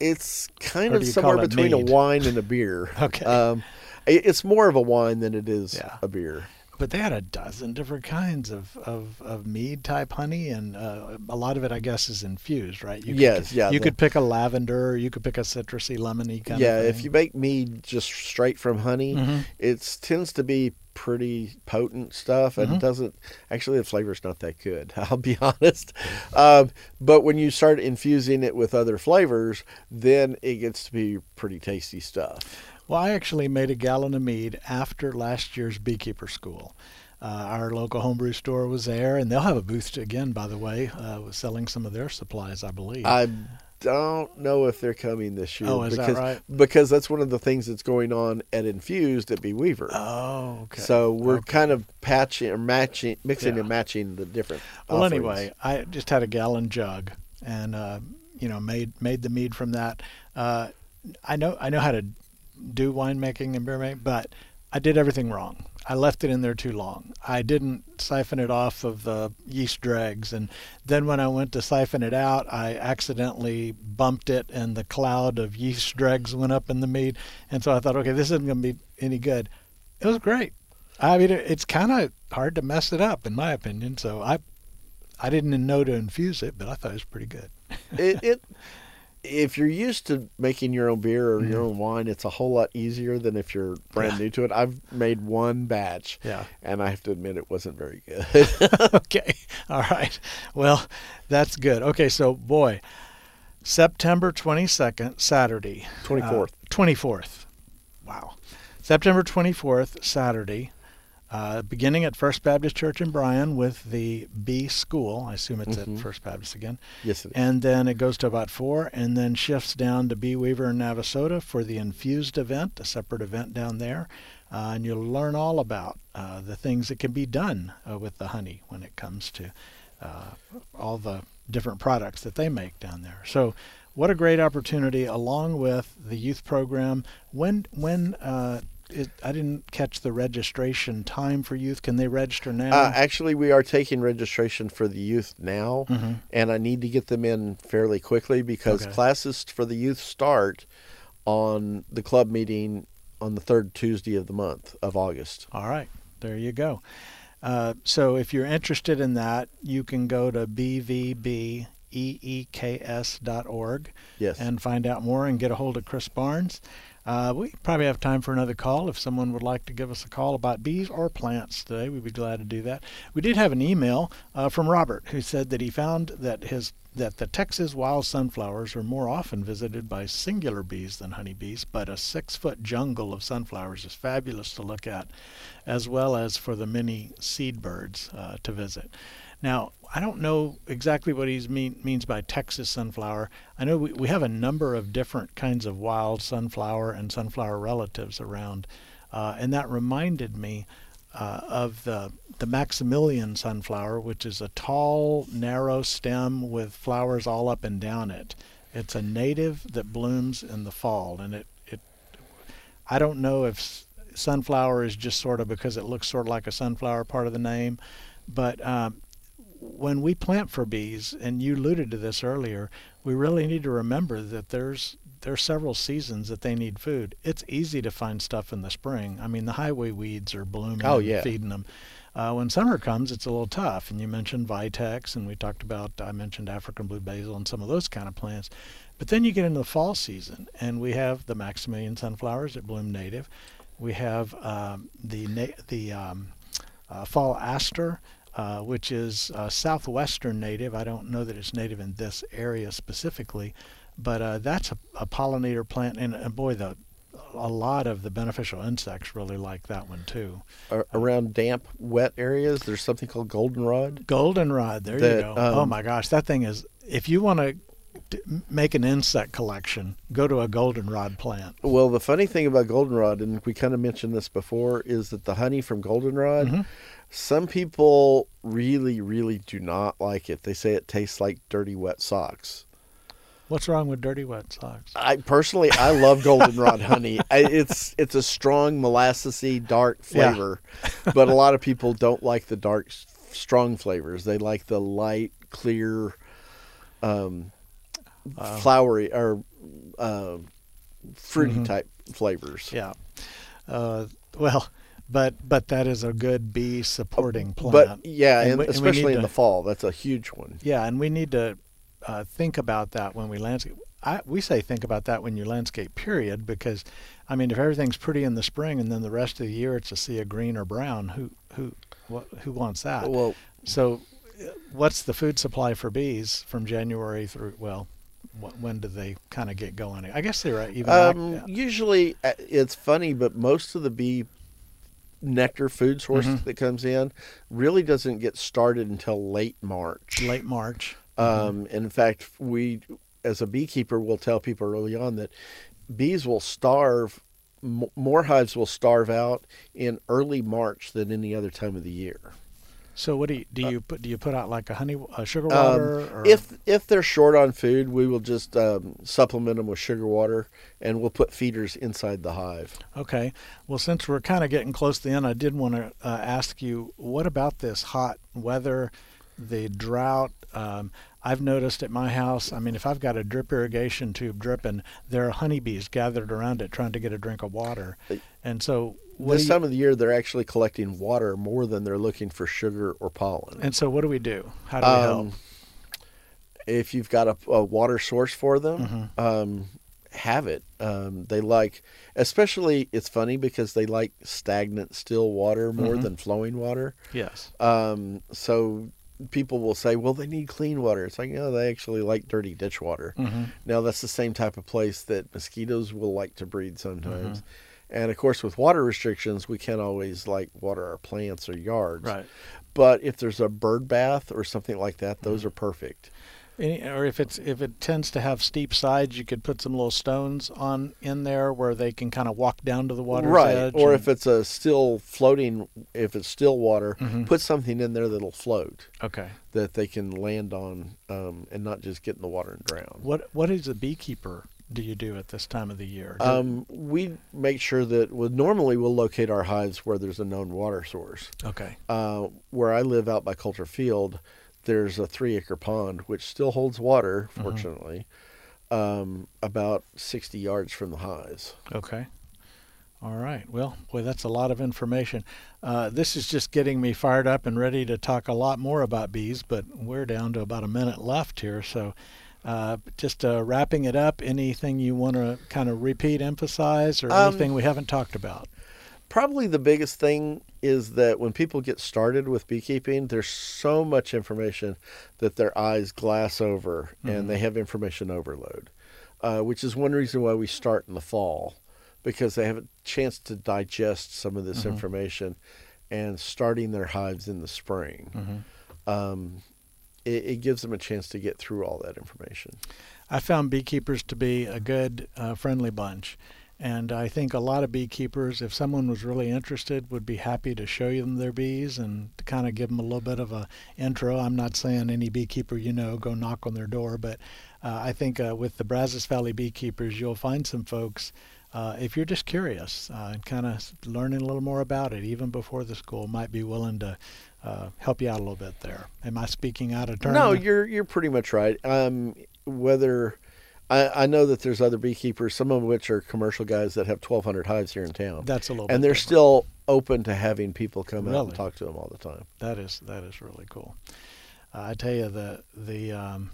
It's kind of somewhere between mead? a wine and a beer. Okay. Um, it's more of a wine than it is Yeah. a beer. But they had a dozen different kinds of, of, of mead type honey, and uh, a lot of it, I guess, is infused, right? You could, Yes, yeah, You the- could pick a lavender, you could pick a citrusy, lemony kind yeah, if you make mead just straight from honey, Mhm. it tends to be pretty potent stuff, and Mhm. it doesn't actually the flavor's not that good. I'll be honest. Um, but when you start infusing it with other flavors, then it gets to be pretty tasty stuff. Well, I actually made a gallon of mead after last year's beekeeper school. Uh, our local homebrew store was there, and they'll have a booth again, by the way, uh, with selling some of their supplies, I believe. I don't know if they're coming this year. Oh, is that because, right? Because that's one of the things that's going on at Infused at Bee Weaver. oh, okay. So we're Okay. kind of patching or matching, mixing Yeah. and matching the different. Well, offerings. anyway, I just had a gallon jug, and uh, you know, made made the mead from that. Uh, I know I know how to do winemaking and beer making, but I did everything wrong. I left it in there too long. I didn't siphon it off of the yeast dregs, and then when I went to siphon it out, I accidentally bumped it, and the cloud of yeast dregs went up in the mead. And so I thought, okay, this isn't going to be any good. It was great. I mean, it's kind of hard to mess it up, in my opinion. So I, I didn't know to infuse it, but I thought it was pretty good. it, it if you're used to making your own beer or Mm-hmm. your own wine, it's a whole lot easier than if you're brand Yeah. new to it. I've made one batch, Yeah. and I have to admit it wasn't very good. okay. All right. Well, that's good. Okay. So, boy, September 22nd, Saturday. 24th. Uh, 24th. Wow. September 24th, Saturday. Uh, beginning at First Baptist Church in Bryan with the Bee School. I assume it's Mhm. at First Baptist again. yes, it is. And then it goes to about four, and then shifts down to Bee Weaver and Navasota for the infused event, a separate event down there. Uh, and you'll learn all about uh, the things that can be done uh, with the honey when it comes to uh, all the different products that they make down there. So, what a great opportunity, along with the youth program. When when uh, it, I didn't catch the registration time for youth. Can they register now? Uh, actually, we are taking registration for the youth now, Mhm. and I need to get them in fairly quickly because Okay. classes for the youth start on the club meeting on the third Tuesday of the month of August. All right, there you go. Uh, so if you're interested in that, you can go to bvbeeks.org Yes. and find out more and get a hold of Chris Barnes. Uh, we probably have time for another call. If someone would like to give us a call about bees or plants today, we'd be glad to do that. We did have an email uh, from Robert who said that he found that his that the Texas wild sunflowers are more often visited by singular bees than honeybees, but a six-foot jungle of sunflowers is fabulous to look at, as well as for the many seed birds uh, to visit. Now, I don't know exactly what he mean, means by Texas sunflower. I know we, we have a number of different kinds of wild sunflower and sunflower relatives around, uh, and that reminded me uh, of the the Maximilian sunflower, which is a tall, narrow stem with flowers all up and down it. It's a native that blooms in the fall, and it it. I don't know if sunflower is just sort of because it looks sort of like a sunflower part of the name, but um, when we plant for bees, and you alluded to this earlier, we really need to remember that there's there's several seasons that they need food. It's easy to find stuff in the spring. I mean, the highway weeds are blooming Oh, and yeah. feeding them. Uh, when summer comes, it's a little tough. And you mentioned Vitex, and we talked about I mentioned African blue basil and some of those kind of plants. But then you get into the fall season, and we have the Maximilian sunflowers that bloom native. We have um, the na- the um, uh, fall aster, uh, which is uh, southwestern native. I don't know that it's native in this area specifically, but uh, that's a, a pollinator plant, and, and boy, the a lot of the beneficial insects really like that one too. Ar- around damp, wet areas, there's something called goldenrod. Goldenrod, there you That, go. oh um, my gosh, that thing is. If you want to make an insect collection, go to a goldenrod plant. Well, the funny thing about goldenrod, and we kind of mentioned this before, is that the honey from goldenrod, Mhm. some people really, really do not like it. They say it tastes like dirty, wet socks. What's wrong with dirty wet socks? I personally, I love goldenrod honey. I, it's it's a strong molassesy, dark Yeah. flavor, but a lot of people don't like the dark, strong flavors. They like the light, clear, um, flowery or uh, fruity type flavors. Yeah. Uh, well, but but that is a good bee supporting plant. But yeah, And and, we- especially in to- the fall, that's a huge one. Yeah, and we need to uh, think about that when we landscape. I, we say think about that when you landscape, period, because, I mean, if everything's pretty in the spring and then the rest of the year it's a sea of green or brown, who who what, who wants that? Well, So, uh, what's the food supply for bees from January through? Well, when do they kind of get going? I guess they're uh, even. like- um, yeah. usually uh, it's funny, but most of the bee nectar food source Mhm. that comes in really doesn't get started until late March. late March. Um, and in fact, we, as a beekeeper, will tell people early on that bees will starve, m- more hives will starve out in early March than any other time of the year. So what do you do? You put do you put out like a honey a sugar Um, water? or, if if they're short on food, we will just um, supplement them with sugar water, and we'll put feeders inside the hive. okay, well since we're kind of getting close to the end, I did want to uh, ask you what about this hot weather, the drought. Um, I've noticed at my house. I mean, if I've got a drip irrigation tube dripping, there are honeybees gathered around it trying to get a drink of water, and so This you- time of the year, they're actually collecting water more than they're looking for sugar or pollen. and so what do we do? How do we help? Um, if you've got a, a water source for them, Mm-hmm. um, have it. Um, they like, especially, it's funny because they like stagnant, still water more Mm-hmm. than flowing water. Yes. Um, so people will say, well, they need clean water. It's like, no, they actually like dirty ditch water. Mm-hmm. Now, that's the same type of place that mosquitoes will like to breed sometimes. Mm-hmm. And of course, with water restrictions, we can't always like water our plants or yards. Right. But if there's a bird bath or something like that, those Mm-hmm. are perfect. Any, or if it's if it tends to have steep sides, you could put some little stones on in there where they can kind of walk down to the water's right. edge. Or and- if it's a still floating, if it's still water, Mm-hmm. put something in there that'll float okay. that they can land on um, and not just get in the water and drown. What what is a beekeeper do you do at this time of the year? Um, we make sure that well, normally we'll locate our hives where there's a known water source. okay. Uh, where I live out by Coulter Field, there's a three acre pond which still holds water, Mm-hmm. fortunately, um, about 60 yards from the hives. Okay. All right. Well, boy, that's a lot of information. Uh, this is just getting me fired up and ready to talk a lot more about bees, but we're down to about a minute left here. So, uh, just uh, wrapping it up, anything you want to kind of repeat, emphasize, or Um, anything we haven't talked about? Probably the biggest thing is that when people get started with beekeeping, there's so much information that their eyes glass over and they have information overload, uh, which is one reason why we start in the fall because they have a chance to digest some of this information and starting their hives in the spring. Um, it, it gives them a chance to get through all that information. I found beekeepers to be a good, uh, friendly bunch. And I think a lot of beekeepers, if someone was really interested, would be happy to show them their bees and to kind of give them a little bit of a intro. I'm not saying any beekeeper you know go knock on their door, but uh, I think uh, with the Brazos Valley beekeepers, you'll find some folks. Uh, if you're just curious uh, and kind of learning a little more about it, even before the school, might be willing to uh, help you out a little bit there. Am I speaking out of turn? No, you're you're pretty much right. Um, whether I, I know that there's other beekeepers, some of which are commercial guys that have 1,200 hives here in town, That's a little. and they're different. still open to having people come out and talk to them all the time. That is that is really cool. Uh, I tell you the the um,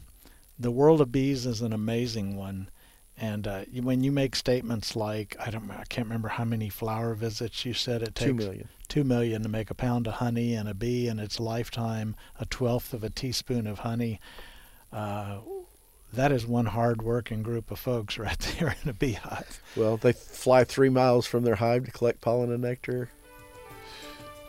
the world of bees is an amazing one, and uh, when you make statements like I don't I can't remember how many flower visits you said it takes Two million. two million to make a pound of honey, and a bee in its lifetime a twelfth of a teaspoon of honey. Uh, that is one hard-working group of folks right there in a beehive. Well, they fly three miles from their hive to collect pollen and nectar.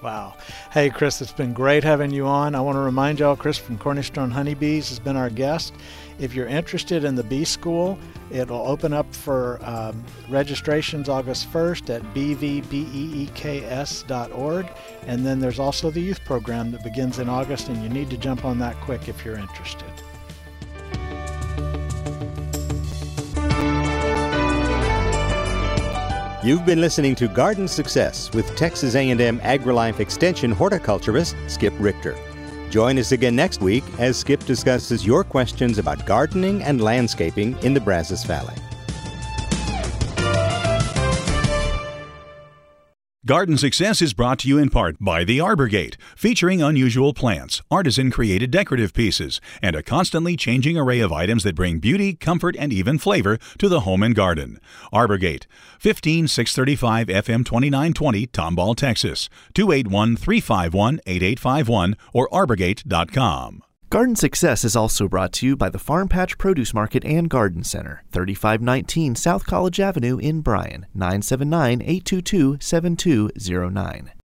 Wow. Hey, Chris, it's been great having you on. I want to remind y'all, Chris from Cornerstone Honeybees has been our guest. If you're interested in the bee school, it'll open up for um, registrations August 1st at bvbeeks.org. And then there's also the youth program that begins in August, and you need to jump on that quick if you're interested. You've been listening to Garden Success with Texas A&M AgriLife Extension horticulturist Skip Richter. Join us again next week as Skip discusses your questions about gardening and landscaping in the Brazos Valley. Garden Success is brought to you in part by The Arbor Gate, featuring unusual plants, artisan created decorative pieces, and a constantly changing array of items that bring beauty, comfort, and even flavor to the home and garden. Arbor Gate, 15635 FM 2920, Tomball, Texas, 281 351 8851, or arborgate.com. Garden Success is also brought to you by the Farm Patch Produce Market and Garden Center, 3519 South College Avenue in Bryan, 979 822 7209.